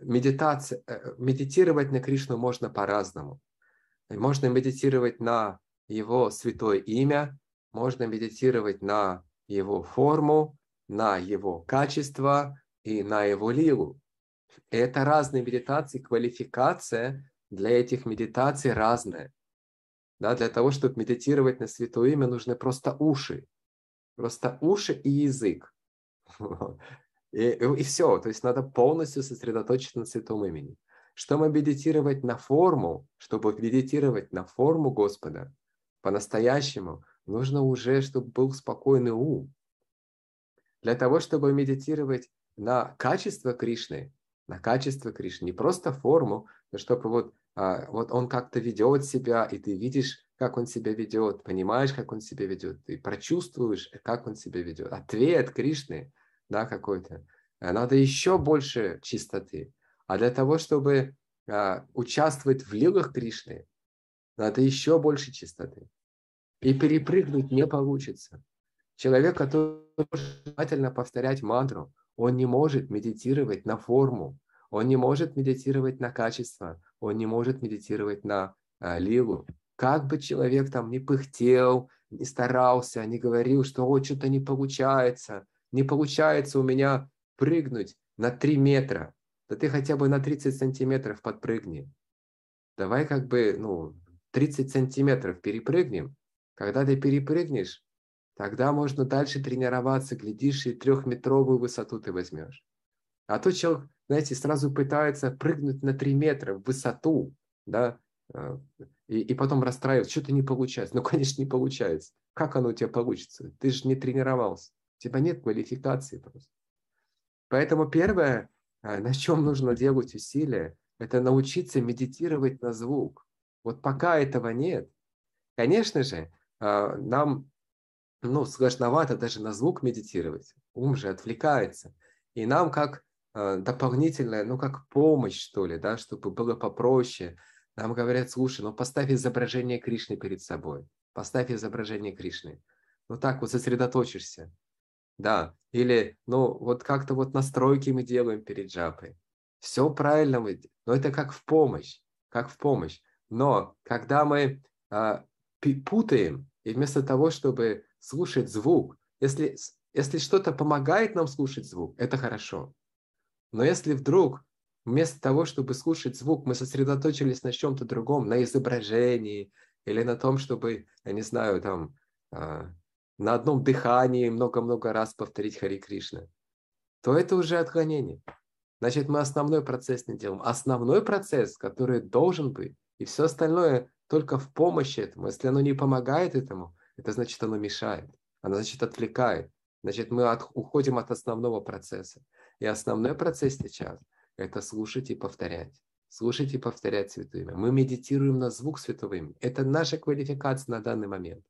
медитация, медитировать на Кришну можно по-разному. Можно медитировать на его святое имя, можно медитировать на его форму, на его качество и на его лилу. Это разные медитации, квалификация для этих медитаций разная. Да, для того, чтобы медитировать на святое имя, нужны просто уши. Просто уши и язык. И, и все. То есть надо полностью сосредоточиться на святом имени. Чтобы медитировать на форму, чтобы медитировать на форму Господа, по-настоящему, нужно уже, чтобы был спокойный ум. Для того, чтобы медитировать на качество Кришны, на качество Кришны, не просто форму, но чтобы вот, а, вот он как-то ведет себя, и ты видишь, как он себя ведет, понимаешь, как он себя ведет, ты прочувствуешь, как он себя ведет. Ответ Кришны, да, какой-то. А надо еще больше чистоты. А для того, чтобы а, участвовать в лилах Кришны, надо еще больше чистоты. И перепрыгнуть не получится. Человек, который желательно повторять мантру, он не может медитировать на форму, он не может медитировать на качество, он не может медитировать на а, лилу. Как бы человек там не пыхтел, не старался, не говорил, что «О, что-то не получается», не получается у меня прыгнуть на 3 метра, да ты хотя бы на 30 сантиметров подпрыгни. Давай как бы, ну, 30 сантиметров перепрыгнем. Когда ты перепрыгнешь, тогда можно дальше тренироваться, глядишь, и трехметровую высоту ты возьмешь. А то человек, знаете, сразу пытается прыгнуть на 3 метра в высоту, да, э, и, и потом расстраивается, что-то не получается. Ну, конечно, не получается. Как оно у тебя получится? Ты же не тренировался. Тебя нет квалификации просто. Поэтому первое, а, на чем нужно делать усилия, это научиться медитировать на звук. Вот пока этого нет, конечно же, а, нам ну, сложновато даже на звук медитировать. Ум же отвлекается. И нам как а, дополнительная, ну, как помощь, что ли, да, чтобы было попроще. Нам говорят, слушай, ну, поставь изображение Кришны перед собой. Поставь изображение Кришны. Ну, так вот сосредоточишься. Да, или, ну, вот как-то вот настройки мы делаем перед джапой. Все правильно мы, но это как в помощь, как в помощь. Но когда мы а, путаем, и вместо того, чтобы слушать звук, если, если что-то помогает нам слушать звук, это хорошо. Но если вдруг вместо того, чтобы слушать звук, мы сосредоточились на чем-то другом, на изображении или на том, чтобы, я не знаю, там, а, на одном дыхании много-много раз повторить Хари Кришна, то это уже отклонение. Значит, мы основной процесс не делаем. Основной процесс, который должен быть, и все остальное только в помощь этому. Если оно не помогает этому, это значит, оно мешает. Оно, значит, отвлекает. Значит, мы от, уходим от основного процесса. И основной процесс сейчас – это слушать и повторять. Слушать и повторять Святое Имя. Мы медитируем на звук Святого Имени. Это наша квалификация на данный момент.